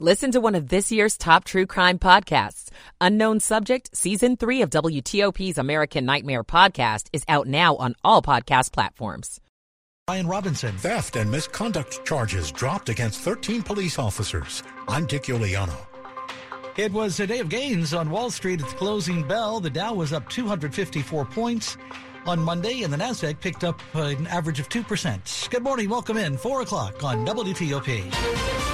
Listen to one of this year's top true crime podcasts. Unknown Subject, Season 3 of WTOP's American Nightmare podcast is out now on all podcast platforms. Brian Robinson. Theft and misconduct charges dropped against 13 police officers. I'm Dick Uliano. It was a day of gains on Wall Street at the closing bell. The Dow was up 254 points on Monday, and the Nasdaq picked up an average of 2%. Good morning. Welcome in. 4 o'clock on WTOP.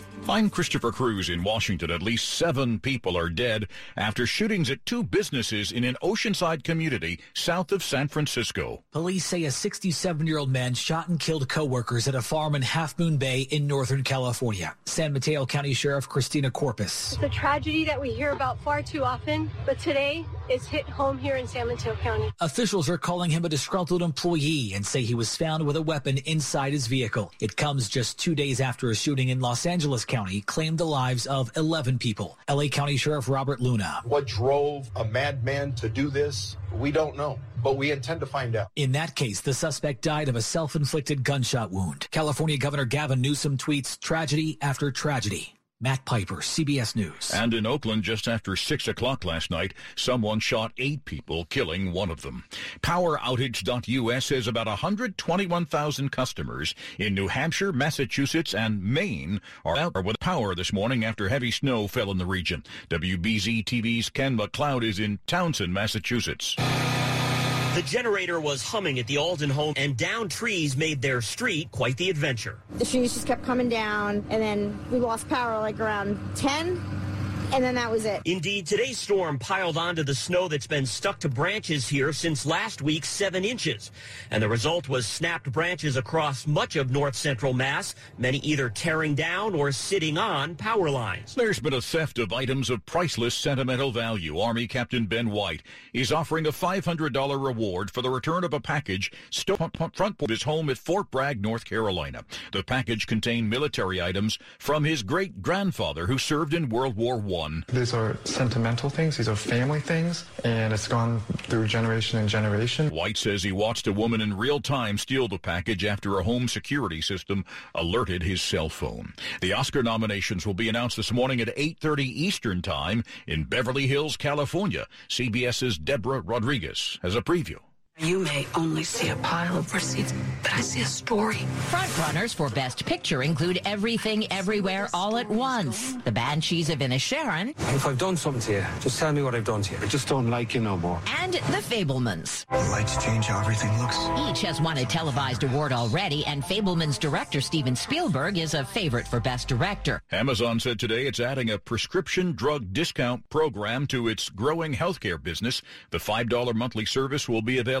I'm Christopher Cruz in Washington. At least seven people are dead after shootings at two businesses in an oceanside community south of San Francisco. Police say a 67-year-old man shot and killed coworkers at a farm in Half Moon Bay in Northern California. San Mateo County Sheriff Christina Corpus. It's a tragedy that we hear about far too often, but today it's hit home here in San Mateo County. Officials are calling him a disgruntled employee and say he was found with a weapon inside his vehicle. It comes just two days after a shooting in Los Angeles County claimed the lives of 11 people. LA County Sheriff Robert Luna. What drove a madman to do this? We don't know, but we intend to find out. In that case, the suspect died of a self-inflicted gunshot wound. California Governor Gavin Newsom tweets tragedy after tragedy. Matt Piper, CBS News. And in Oakland, just after 6 o'clock last night, someone shot eight people, killing one of them. PowerOutage.us says about 121,000 customers in New Hampshire, Massachusetts, and Maine are out with power this morning after heavy snow fell in the region. WBZ TV's Ken MacLeod is in Townsend, Massachusetts. The generator was humming at the Alden home, and down trees made their street quite the adventure. The trees just kept coming down, and then we lost power like around 10 and then that was it. Indeed, today's storm piled onto the snow that's been stuck to branches here since last week, seven inches. And the result was snapped branches across much of north central Mass, many either tearing down or sitting on power lines. There's been a theft of items of priceless sentimental value. Army Captain Ben White is offering a $500 reward for the return of a package stolen front of his home at Fort Bragg, North Carolina. The package contained military items from his great grandfather who served in World War I one. These are sentimental things. These are family things, and it's gone through generation and generation. White says he watched a woman in real time steal the package after a home security system alerted his cell phone. The Oscar nominations will be announced this morning at 8:30 Eastern Time in Beverly Hills, California. CBS's Deborah Rodriguez has a preview. You may only see a pile of receipts, but I see a story. Frontrunners for Best Picture include Everything Everywhere All at Once, The Banshees of Inisherin. If I've done something to you, just tell me what I've done to you. I just don't like you no more. And The Fabelmans. The lights change how everything looks. Each has won a televised award already, and Fabelmans director Steven Spielberg is a favorite for Best Director. Amazon said today it's adding a prescription drug discount program to its growing healthcare business. The $5 monthly service will be available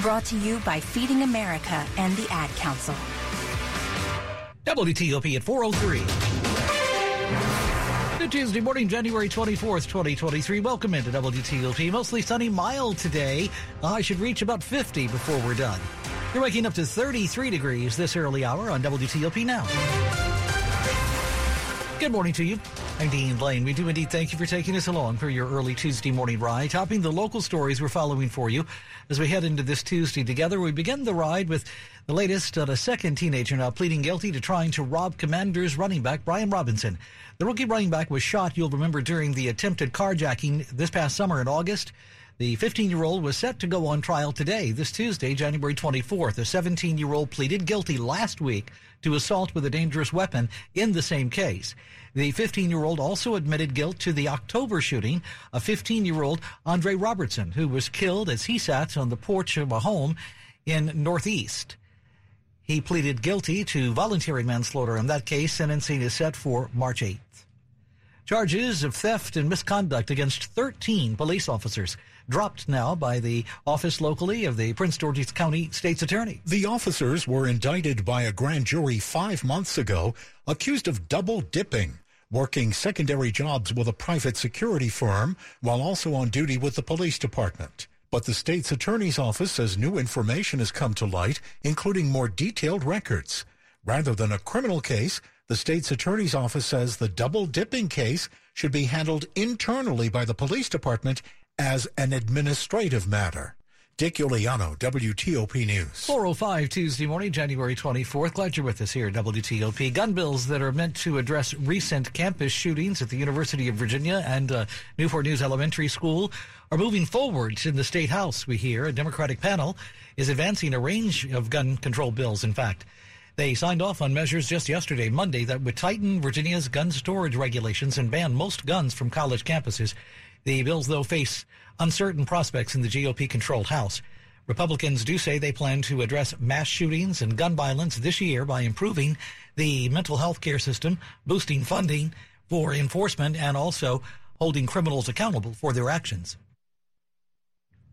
Brought to you by Feeding America and the Ad Council. WTOP at 403. Good Tuesday morning, January 24th, 2023. Welcome into WTOP. Mostly sunny, mild today. I should reach about 50 before we're done. You're waking up to 33 degrees this early hour on WTOP now. Good morning to you. I'm Dean Lane. We do indeed thank you for taking us along for your early Tuesday morning ride, topping the local stories we're following for you as we head into this Tuesday together. We begin the ride with the latest on a second teenager now pleading guilty to trying to rob Commanders running back Brian Robinson. The rookie running back was shot, you'll remember, during the attempted carjacking this past summer in August. The 15 year old was set to go on trial today, this Tuesday, January 24th. The 17 year old pleaded guilty last week to assault with a dangerous weapon in the same case. The 15 year old also admitted guilt to the October shooting of 15 year old Andre Robertson, who was killed as he sat on the porch of a home in Northeast. He pleaded guilty to voluntary manslaughter in that case. Sentencing is set for March 8th. Charges of theft and misconduct against 13 police officers dropped now by the office locally of the Prince George's County State's Attorney. The officers were indicted by a grand jury five months ago, accused of double dipping working secondary jobs with a private security firm while also on duty with the police department. But the state's attorney's office says new information has come to light, including more detailed records. Rather than a criminal case, the state's attorney's office says the double dipping case should be handled internally by the police department as an administrative matter. Dick Uliano, WTOP News. 405 Tuesday morning, January 24th. Glad you're with us here at WTOP. Gun bills that are meant to address recent campus shootings at the University of Virginia and uh, Newport News Elementary School are moving forward in the State House, we hear. A Democratic panel is advancing a range of gun control bills, in fact. They signed off on measures just yesterday, Monday, that would tighten Virginia's gun storage regulations and ban most guns from college campuses. The bills, though, face uncertain prospects in the GOP controlled House. Republicans do say they plan to address mass shootings and gun violence this year by improving the mental health care system, boosting funding for enforcement, and also holding criminals accountable for their actions.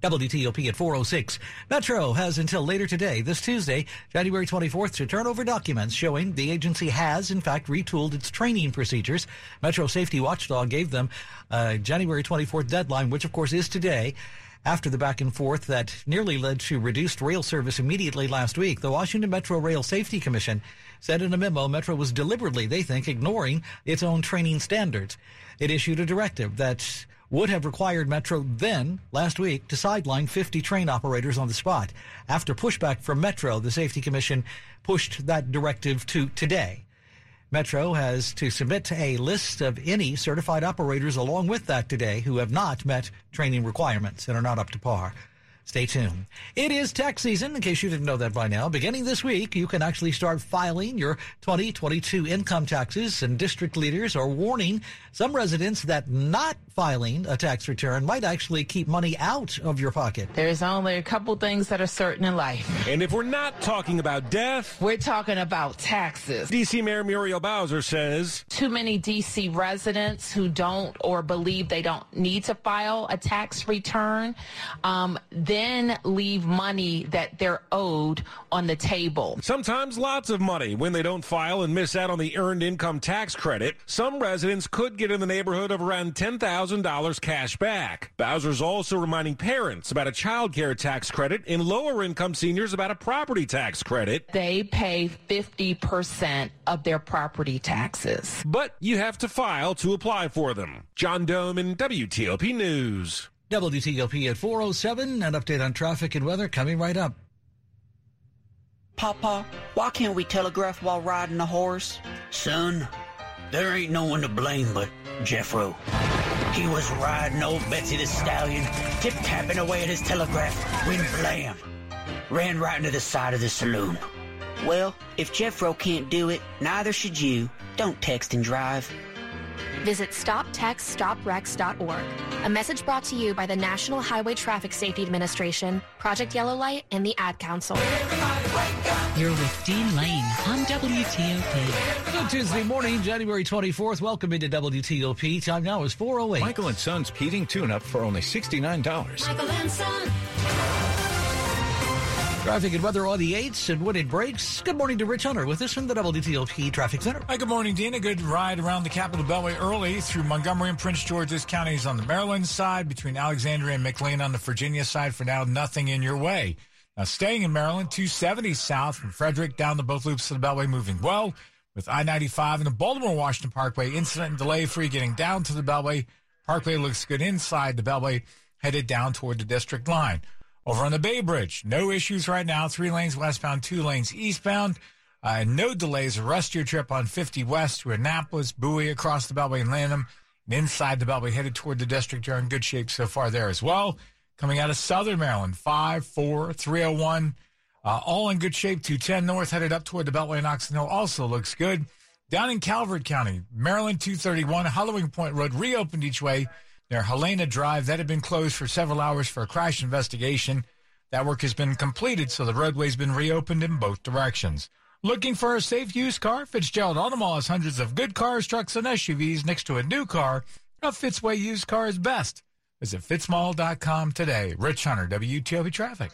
WTOP at 406. Metro has until later today, this Tuesday, January 24th, to turn over documents showing the agency has, in fact, retooled its training procedures. Metro Safety Watchdog gave them a January 24th deadline, which, of course, is today. After the back and forth that nearly led to reduced rail service immediately last week, the Washington Metro Rail Safety Commission said in a memo Metro was deliberately, they think, ignoring its own training standards. It issued a directive that would have required Metro then, last week, to sideline 50 train operators on the spot. After pushback from Metro, the Safety Commission pushed that directive to today. Metro has to submit a list of any certified operators along with that today who have not met training requirements and are not up to par. Stay tuned. It is tax season, in case you didn't know that by now. Beginning this week, you can actually start filing your 2022 income taxes, and district leaders are warning some residents that not filing a tax return might actually keep money out of your pocket. There's only a couple things that are certain in life. And if we're not talking about death, we're talking about taxes. DC Mayor Muriel Bowser says too many DC residents who don't or believe they don't need to file a tax return. Um, then leave money that they're owed on the table. Sometimes lots of money when they don't file and miss out on the earned income tax credit. Some residents could get in the neighborhood of around $10,000 cash back. Bowser's also reminding parents about a child care tax credit and lower income seniors about a property tax credit. They pay 50% of their property taxes. But you have to file to apply for them. John Domen WTOP News. WTOP at 407. An update on traffic and weather coming right up. Papa, why can't we telegraph while riding a horse? Son, there ain't no one to blame but Jeffro. He was riding old Betsy the Stallion, tip-tapping away at his telegraph when blam! Ran right into the side of the saloon. Well, if Jeffro can't do it, neither should you. Don't text and drive. Visit StopTextStopWrecks.org. A message brought to you by the National Highway Traffic Safety Administration, Project Yellow Light, and the Ad Council. You're with Dean Lane on WTOP. Good Tuesday morning, January 24th. Welcome into WTOP. Time now is 4.08. Michael and Son's heating tune-up for only $69. Michael and Son. Traffic and weather on the 8s and when it breaks. Good morning to Rich Hunter with us from the WTOP Traffic Center. Hi, good morning, Dean. A good ride around the Capitol Beltway early through Montgomery and Prince George's counties on the Maryland side, between Alexandria and McLean on the Virginia side. For now, nothing in your way. Now, staying in Maryland, 270 south from Frederick down the both loops of the Beltway moving well with I 95 and the Baltimore Washington Parkway incident and delay free getting down to the Beltway. Parkway looks good inside the Beltway, headed down toward the district line. Over on the Bay Bridge, no issues right now. Three lanes westbound, two lanes eastbound. Uh, no delays. Rest your trip on 50 West to Annapolis, Bowie across the Beltway and Lanham. And inside the Beltway, headed toward the district. You're in good shape so far there as well. Coming out of Southern Maryland, 5, 4, 301. Uh, all in good shape. 210 North, headed up toward the Beltway and Oxon Hill, also looks good. Down in Calvert County, Maryland 231, Hallowing Point Road reopened each way near Helena Drive. That had been closed for several hours for a crash investigation. That work has been completed, so the roadway's been reopened in both directions. Looking for a safe used car? Fitzgerald Automall has hundreds of good cars, trucks, and SUVs next to a new car. A Fitzway used car is best. Visit fitzmall.com today. Rich Hunter, WTOP Traffic.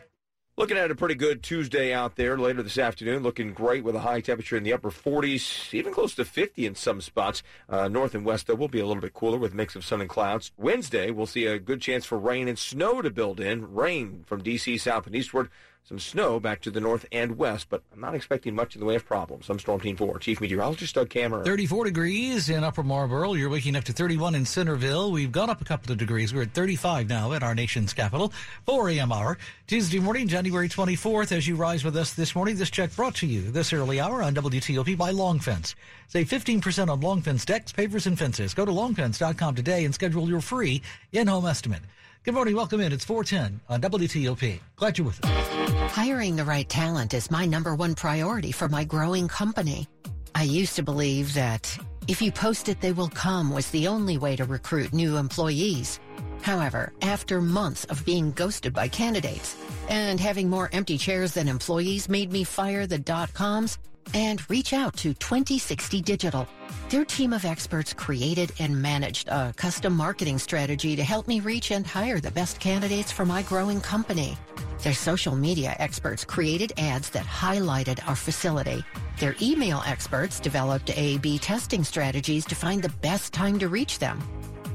Looking at a pretty good Tuesday out there later this afternoon. Looking great with a high temperature in the upper 40s, even close to 50 in some spots. Uh, north and west, though, will be a little bit cooler with a mix of sun and clouds. Wednesday, we'll see a good chance for rain and snow to build in. Rain from D.C. south and eastward some snow back to the north and west, but I'm not expecting much in the way of problems. I'm Storm Team 4, Chief Meteorologist Doug Cameron. 34 degrees in Upper Marlboro. You're waking up to 31 in Centreville. We've gone up a couple of degrees. We're at 35 now at our nation's capital. 4 a.m. hour, Tuesday morning, January 24th. As you rise with us this morning, this check brought to you this early hour on WTOP by Long Fence. Save 15% on Long Fence decks, pavers, and fences. Go to longfence.com today and schedule your free in-home estimate. Good morning. Welcome in. It's 410 on WTOP. Glad you're with us. Hiring the right talent is my number one priority for my growing company. I used to believe that if you post it, they will come was the only way to recruit new employees. However, after months of being ghosted by candidates and having more empty chairs than employees made me fire the dot coms and reach out to 2060 Digital. Their team of experts created and managed a custom marketing strategy to help me reach and hire the best candidates for my growing company. Their social media experts created ads that highlighted our facility. Their email experts developed A-B testing strategies to find the best time to reach them.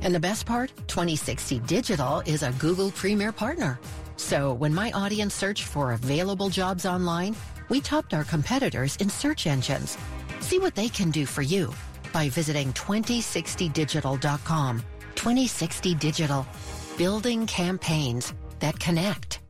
And the best part, 2060 Digital is a Google Premier partner. So when my audience searched for available jobs online, we topped our competitors in search engines. See what they can do for you by visiting 2060digital.com. 2060 Digital, building campaigns that connect.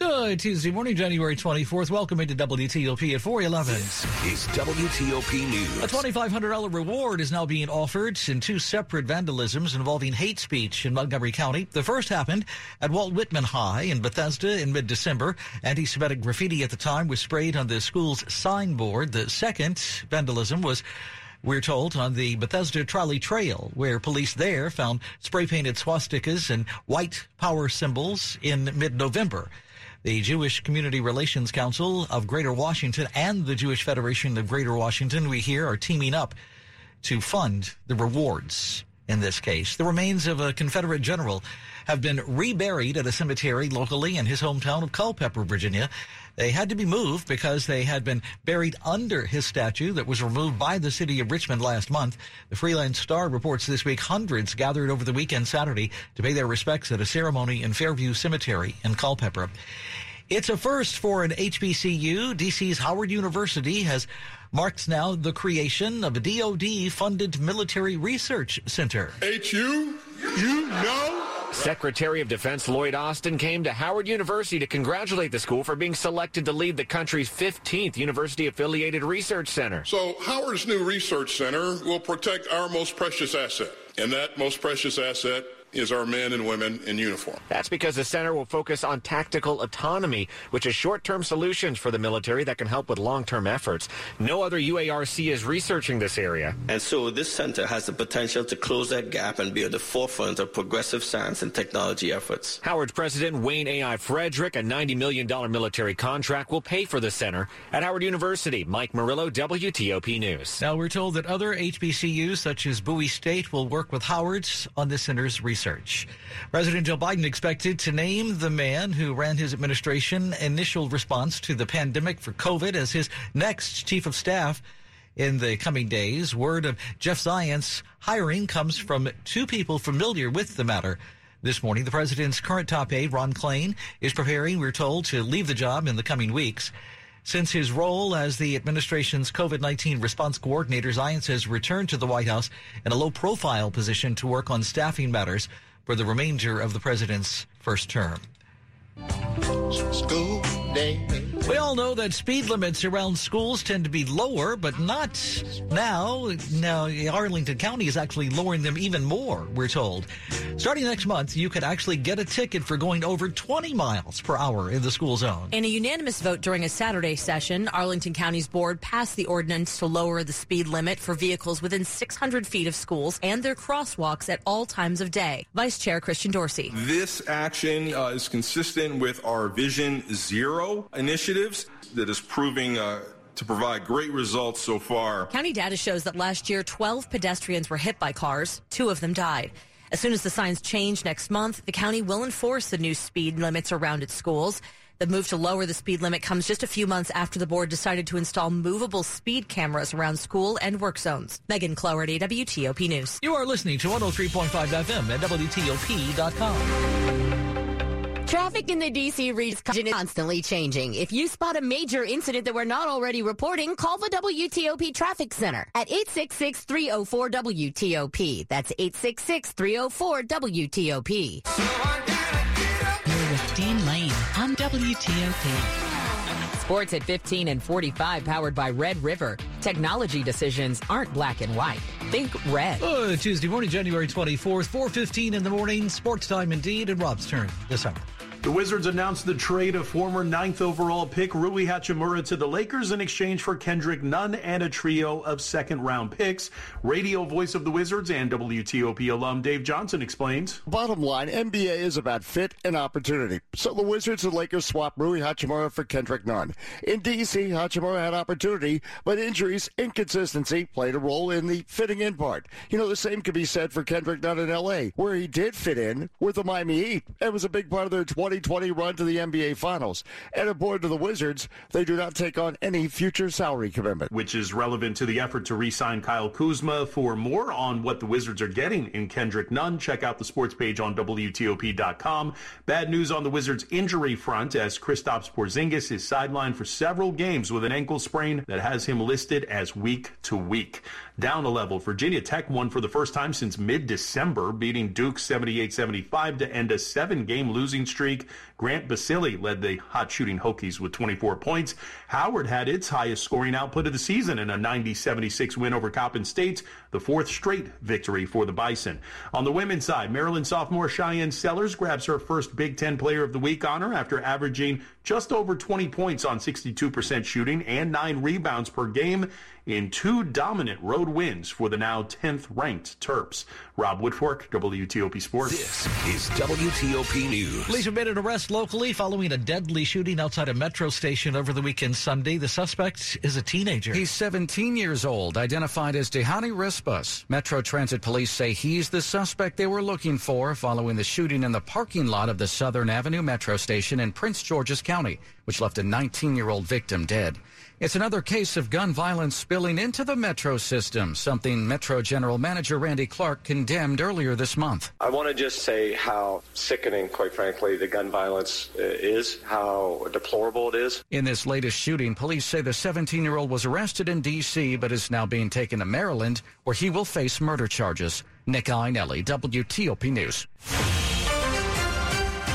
Good Tuesday morning, January 24th. Welcome into WTOP at 411. This is WTOP News. A $2,500 reward is now being offered in two separate vandalisms involving hate speech in Montgomery County. The first happened at Walt Whitman High in Bethesda in mid-December. Anti-Semitic graffiti at the time was sprayed on the school's signboard. The second vandalism was we're told, on the Bethesda Trolley Trail, where police there found spray painted swastikas and white power symbols in mid November. The Jewish Community Relations Council of Greater Washington and the Jewish Federation of Greater Washington, we hear, are teaming up to fund the rewards in this case. The remains of a Confederate general have been reburied at a cemetery locally in his hometown of Culpeper, Virginia. They had to be moved because they had been buried under his statue that was removed by the city of Richmond last month. The Freelance Star reports this week hundreds gathered over the weekend Saturday to pay their respects at a ceremony in Fairview Cemetery in Culpeper. It's a first for an HBCU. DC's Howard University has marks now the creation of a DoD funded military research center. HU, you know? Secretary of Defense Lloyd Austin came to Howard University to congratulate the school for being selected to lead the country's 15th university affiliated research center. So, Howard's new research center will protect our most precious asset, and that most precious asset is our men and women in uniform. That's because the center will focus on tactical autonomy, which is short-term solutions for the military that can help with long-term efforts. No other UARC is researching this area. And so this center has the potential to close that gap and be at the forefront of progressive science and technology efforts. Howard's president, Wayne A.I. Frederick, a $90 million military contract will pay for the center. At Howard University, Mike Murillo, WTOP News. Now we're told that other HBCUs, such as Bowie State, will work with Howard's on the center's research research. President Joe Biden expected to name the man who ran his administration initial response to the pandemic for COVID as his next chief of staff in the coming days. Word of Jeff Zients' hiring comes from two people familiar with the matter. This morning, the president's current top aide, Ron Klain, is preparing, we're told, to leave the job in the coming weeks. Since his role as the administration's COVID 19 response coordinator, Zients has returned to the White House in a low profile position to work on staffing matters for the remainder of the president's first term. School day. We all know that speed limits around schools tend to be lower, but not now. Now, Arlington County is actually lowering them even more, we're told. Starting next month, you could actually get a ticket for going over 20 miles per hour in the school zone. In a unanimous vote during a Saturday session, Arlington County's board passed the ordinance to lower the speed limit for vehicles within 600 feet of schools and their crosswalks at all times of day. Vice Chair Christian Dorsey. This action uh, is consistent with our Vision Zero initiatives that is proving uh, to provide great results so far. County data shows that last year 12 pedestrians were hit by cars, two of them died. As soon as the signs change next month, the county will enforce the new speed limits around its schools. The move to lower the speed limit comes just a few months after the board decided to install movable speed cameras around school and work zones. Megan Cloherty, WTOP News. You are listening to 103.5 FM at WTOP.com. Traffic in the DC region is constantly changing. If you spot a major incident that we're not already reporting, call the WTOP Traffic Center at 866-304-WTOP. That's 866-304-WTOP. You're with Dean Lane on WTOP. Sports at 15 and 45 powered by Red River. Technology decisions aren't black and white. Think red. Uh, Tuesday morning, January 24th, 4.15 in the morning. Sports time indeed, and Rob's turn this hour. The Wizards announced the trade of former ninth overall pick Rui Hachimura to the Lakers in exchange for Kendrick Nunn and a trio of second round picks. Radio voice of the Wizards and WTOP alum Dave Johnson explains. Bottom line, NBA is about fit and opportunity. So the Wizards and Lakers swapped Rui Hachimura for Kendrick Nunn. In DC, Hachimura had opportunity, but injuries, inconsistency played a role in the fitting in part. You know, the same could be said for Kendrick Nunn in LA, where he did fit in with the Miami Heat and was a big part of their 20 2020 run to the NBA Finals. And aboard to the Wizards, they do not take on any future salary commitment. Which is relevant to the effort to re-sign Kyle Kuzma. For more on what the Wizards are getting in Kendrick Nunn, check out the sports page on WTOP.com. Bad news on the Wizards injury front as Kristaps Porzingis is sidelined for several games with an ankle sprain that has him listed as week to week. Down a level, Virginia Tech won for the first time since mid-December, beating Duke 78-75 to end a seven-game losing streak. Grant Basile led the hot shooting Hokies with 24 points. Howard had its highest scoring output of the season in a 90-76 win over Coppin State, the fourth straight victory for the Bison. On the women's side, Maryland sophomore Shyanne Sellers grabs her first Big Ten Player of the Week honor after averaging just over 20 points on 62% shooting and nine rebounds per game in two dominant road wins for the now 10th ranked Terps. Rob Woodfork, WTOP Sports. This is WTOP News. Police have made an locally following a deadly shooting outside a metro station over the weekend Sunday. The suspect is a teenager. He's 17 years old, identified as Dehani Rispas. Metro Transit Police say he's the suspect they were looking for following the shooting in the parking lot of the Southern Avenue Metro Station in Prince George's County, which left a 19 year old victim dead. It's another case of gun violence spilling into the metro system, something Metro General Manager Randy Clarke condemned earlier this month. I want to just say how sickening, quite frankly, the gun violence uh, is, how deplorable it is. In this latest shooting, police say the 17 year old was arrested in D.C., but is now being taken to Maryland, where he will face murder charges. Nick Iannelli, WTOP News.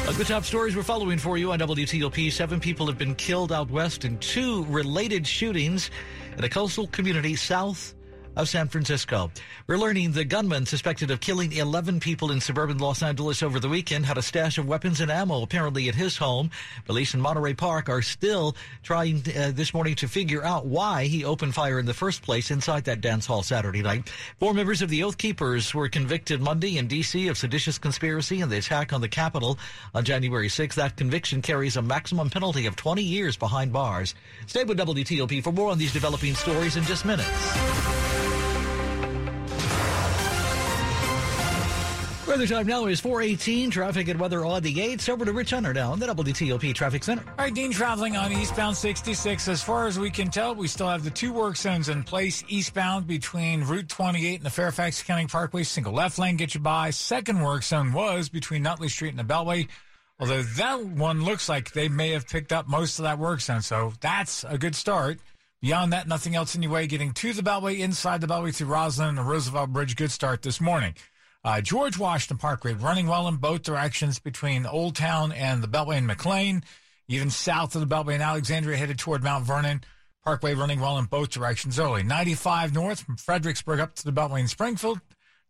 Like the top stories we're following for you on WTOP, seven people have been killed out west in two related shootings in a coastal community south of San Francisco. We're learning the gunman suspected of killing 11 people in suburban Los Angeles over the weekend had a stash of weapons and ammo apparently at his home. Police in Monterey Park are still trying uh, this morning to figure out why he opened fire in the first place inside that dance hall Saturday night. Four members of the Oath Keepers were convicted Monday in D.C. of seditious conspiracy and the attack on the Capitol on January 6th. That conviction carries a maximum penalty of 20 years behind bars. Stay with WTOP for more on these developing stories in just minutes. Weather time now is 418. Traffic and weather on the 8s. Over to Rich Hunter now in the WTOP Traffic Center. All right, Dean, traveling on eastbound 66. As far as we can tell, we still have the two work zones in place eastbound between Route 28 and the Fairfax County Parkway. Single left lane get you by. Second work zone was between Nutley Street and the Beltway. Although that one looks like they may have picked up most of that work zone. So that's a good start. Beyond that, nothing else anyway. Getting to the Beltway, inside the Beltway through Rosslyn and the Roosevelt Bridge. Good start this morning. Uh, George Washington Parkway running well in both directions between Old Town and the Beltway and McLean. Even south of the Beltway and Alexandria headed toward Mount Vernon. Parkway running well in both directions early. 95 north from Fredericksburg up to the Beltway in Springfield.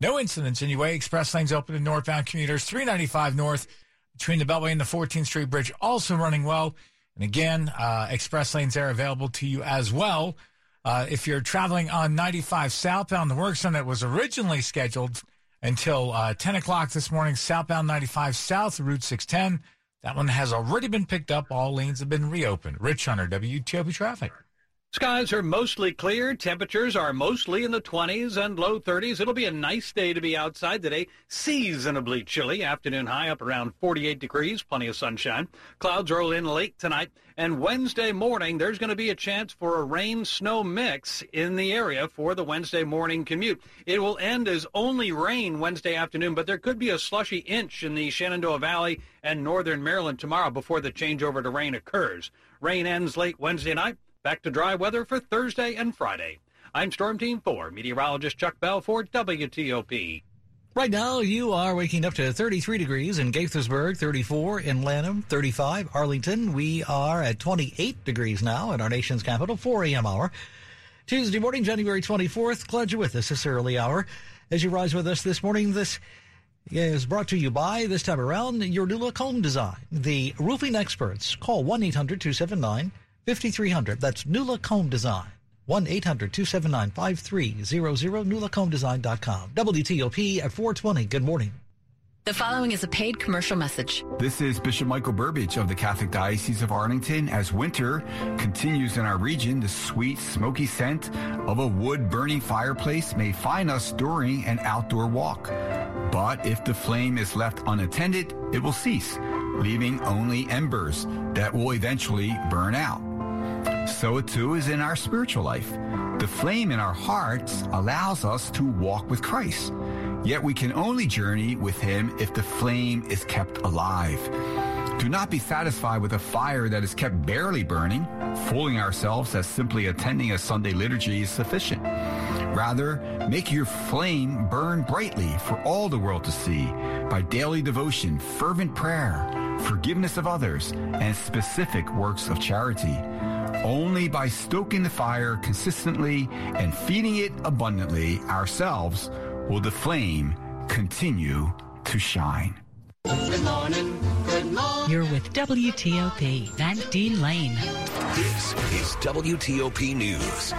No incidents anyway. Express lanes open to northbound commuters. 395 north between the Beltway and the 14th Street Bridge also running well. And again, uh, express lanes are available to you as well. Uh, if you're traveling on 95 southbound, the work zone that was originally scheduled until uh, 10 o'clock this morning, southbound 95 south, Route 610. That one has already been picked up. All lanes have been reopened. Rich Hunter, WTOP Traffic. Skies are mostly clear. Temperatures are mostly in the 20s and low 30s. It'll be a nice day to be outside today. Seasonably chilly. Afternoon high up around 48 degrees. Plenty of sunshine. Clouds roll in late tonight. And Wednesday morning, there's going to be a chance for a rain snow mix in the area for the Wednesday morning commute. It will end as only rain Wednesday afternoon, but there could be a slushy inch in the Shenandoah Valley and northern Maryland tomorrow before the changeover to rain occurs. Rain ends late Wednesday night. Back to dry weather for Thursday and Friday. I'm Storm Team 4 meteorologist Chuck Bell for WTOP. Right now, you are waking up to 33 degrees in Gaithersburg, 34 in Lanham, 35 Arlington. We are at 28 degrees now in our nation's capital, 4 a.m. hour. Tuesday morning, January 24th. Glad you're with us this early hour. As you rise with us this morning, this is brought to you by, this time around, your new look home design. The roofing experts. Call 1 800 279 5300. That's New Look Home Design. 1-800-279-5300, newlookhomedesign.com. WTOP at 420. Good morning. The following is a paid commercial message. This is Bishop Michael Burbidge of the Catholic Diocese of Arlington. As winter continues in our region, the sweet, smoky scent of a wood burning fireplace may find us during an outdoor walk. But if the flame is left unattended, it will cease, leaving only embers that will eventually burn out. So too is in our spiritual life. The flame in our hearts allows us to walk with Christ. Yet we can only journey with him if the flame is kept alive. Do not be satisfied with a fire that is kept barely burning, fooling ourselves that simply attending a Sunday liturgy is sufficient. Rather, make your flame burn brightly for all the world to see by daily devotion, fervent prayer, forgiveness of others, and specific works of charity. Only by stoking the fire consistently and feeding it abundantly ourselves will the flame continue to shine. Good morning. Good morning. You're with WTOP, Van Dean Lane. This is WTOP News.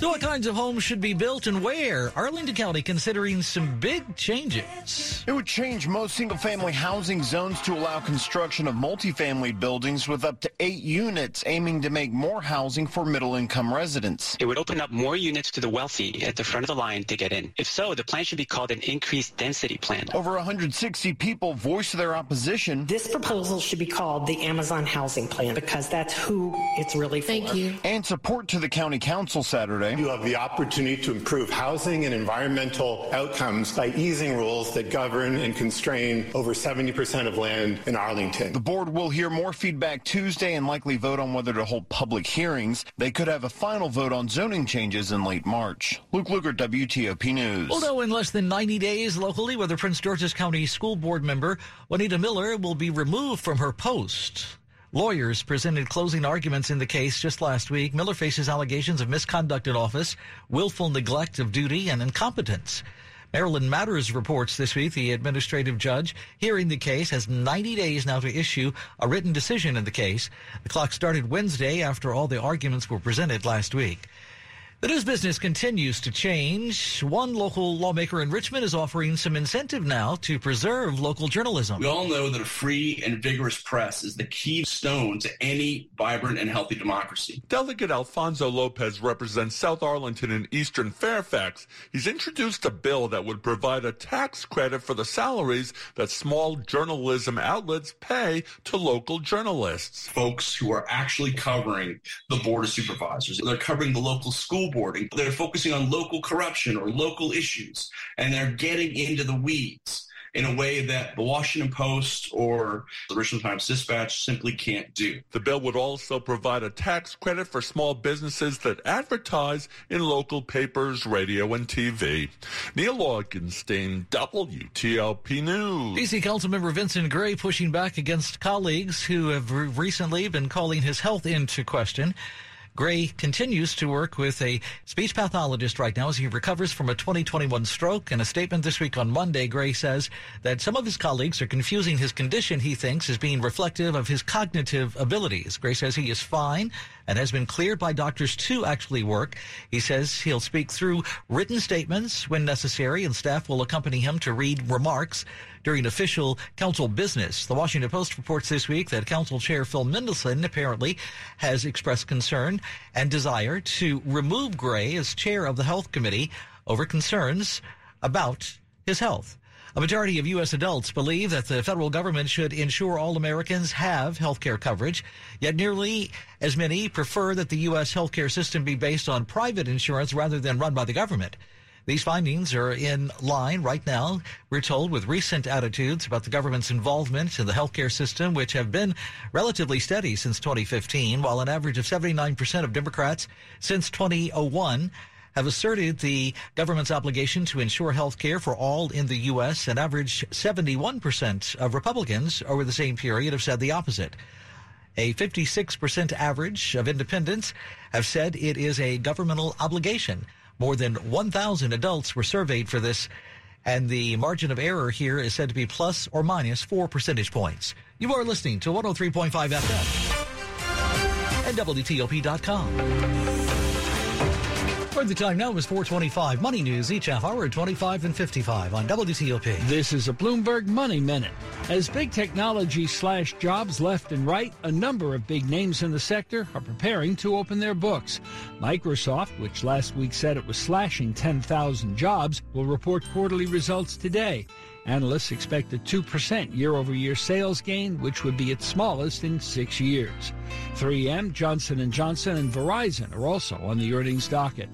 So, what kinds of homes should be built and where? Arlington County considering some big changes. It would change most single family housing zones to allow construction of multifamily buildings with up to eight units, aiming to make more housing for middle income residents. It would open up more units to the wealthy at the front of the line to get in. If so, the plan should be called an increased density plan. Over 160 people voiced their opposition. This proposal should be called the Amazon Housing Plan because that's who it's really for. Thank you. And support to the county council Saturday. You have the opportunity to improve housing and environmental outcomes by easing rules that govern and constrain over 70% of land in Arlington. The board will hear more feedback Tuesday and likely vote on whether to hold public hearings. They could have a final vote on zoning changes in late March. Luke Lukert, WTOP News. We'll in less than 90 days locally whether Prince George's County School Board member Juanita Miller will be removed from her post. Lawyers presented closing arguments in the case just last week. Miller faces allegations of misconduct in office, willful neglect of duty, and incompetence. Maryland Matters reports this week the administrative judge hearing the case has 90 days now to issue a written decision in the case. The clock started Wednesday after all the arguments were presented last week. The news business continues to change. One local lawmaker in Richmond is offering some incentive now to preserve local journalism. We all know that a free and vigorous press is the keystone to any vibrant and healthy democracy. Delegate Alfonso Lopez represents South Arlington and Eastern Fairfax. He's introduced a bill that would provide a tax credit for the salaries that small journalism outlets pay to local journalists. Folks who are actually covering the board of supervisors, they're covering the local school boarding. They're focusing on local corruption or local issues, and they're getting into the weeds in a way that the Washington Post or the Richmond Times Dispatch simply can't do. The bill would also provide a tax credit for small businesses that advertise in local papers, radio, and TV. Neil Augenstein, WTOP News. DC Councilmember Vincent Gray pushing back against colleagues who have recently been calling his health into question. Gray continues to work with a speech pathologist right now as he recovers from a 2021 stroke. In a statement this week on Monday, Gray says that some of his colleagues are confusing his condition he thinks as being reflective of his cognitive abilities. Gray says he is fine and has been cleared by doctors to actually work. He says he'll speak through written statements when necessary and staff will accompany him to read remarks. during official council business. The Washington Post reports this week that Council Chair Phil Mendelson apparently has expressed concern and desire to remove Gray as chair of the Health Committee over concerns about his health. A majority of U.S. adults believe that the federal government should ensure all Americans have health care coverage, yet nearly as many prefer that the U.S. healthcare system be based on private insurance rather than run by the government. These findings are in line right now, we're told, with recent attitudes about the government's involvement in the healthcare system, which have been relatively steady since 2015, while an average of 79% of Democrats since 2001 have asserted the government's obligation to ensure health care for all in the U.S. An average 71% of Republicans over the same period have said the opposite. A 56% average of independents have said it is a governmental obligation. More than 1,000 adults were surveyed for this, and the margin of error here is said to be plus or minus four percentage points. You are listening to 103.5 FM and WTOP.com. For the time now is 425. Money news each half hour at 25 and 55 on WTOP. This is a Bloomberg Money Minute. As big technology slash jobs left and right, a number of big names in the sector are preparing to open their books. Microsoft, which last week said it was slashing 10,000 jobs, will report quarterly results today. Analysts expect a 2% year over year sales gain, which would be its smallest in six years. 3M, Johnson & Johnson, and Verizon are also on the earnings docket.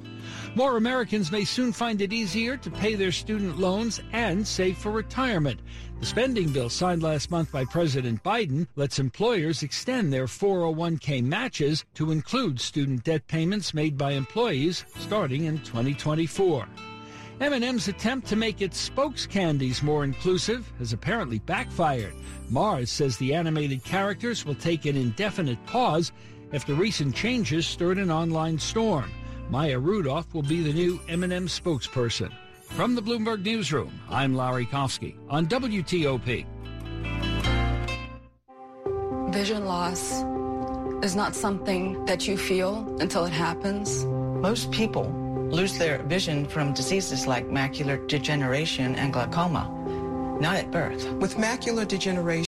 More Americans may soon find it easier to pay their student loans and save for retirement. The spending bill signed last month by President Biden lets employers extend their 401k matches to include student debt payments made by employees starting in 2024. M&M's attempt to make its spokes candies more inclusive has apparently backfired. Mars says the animated characters will take an indefinite pause after recent changes stirred an online storm. Maya Rudolph will be the new M&M spokesperson. From the Bloomberg Newsroom, I'm Larry Kofsky on WTOP. Vision loss is not something that you feel until it happens. Most people lose their vision from diseases like macular degeneration and glaucoma, not at birth. With macular degeneration,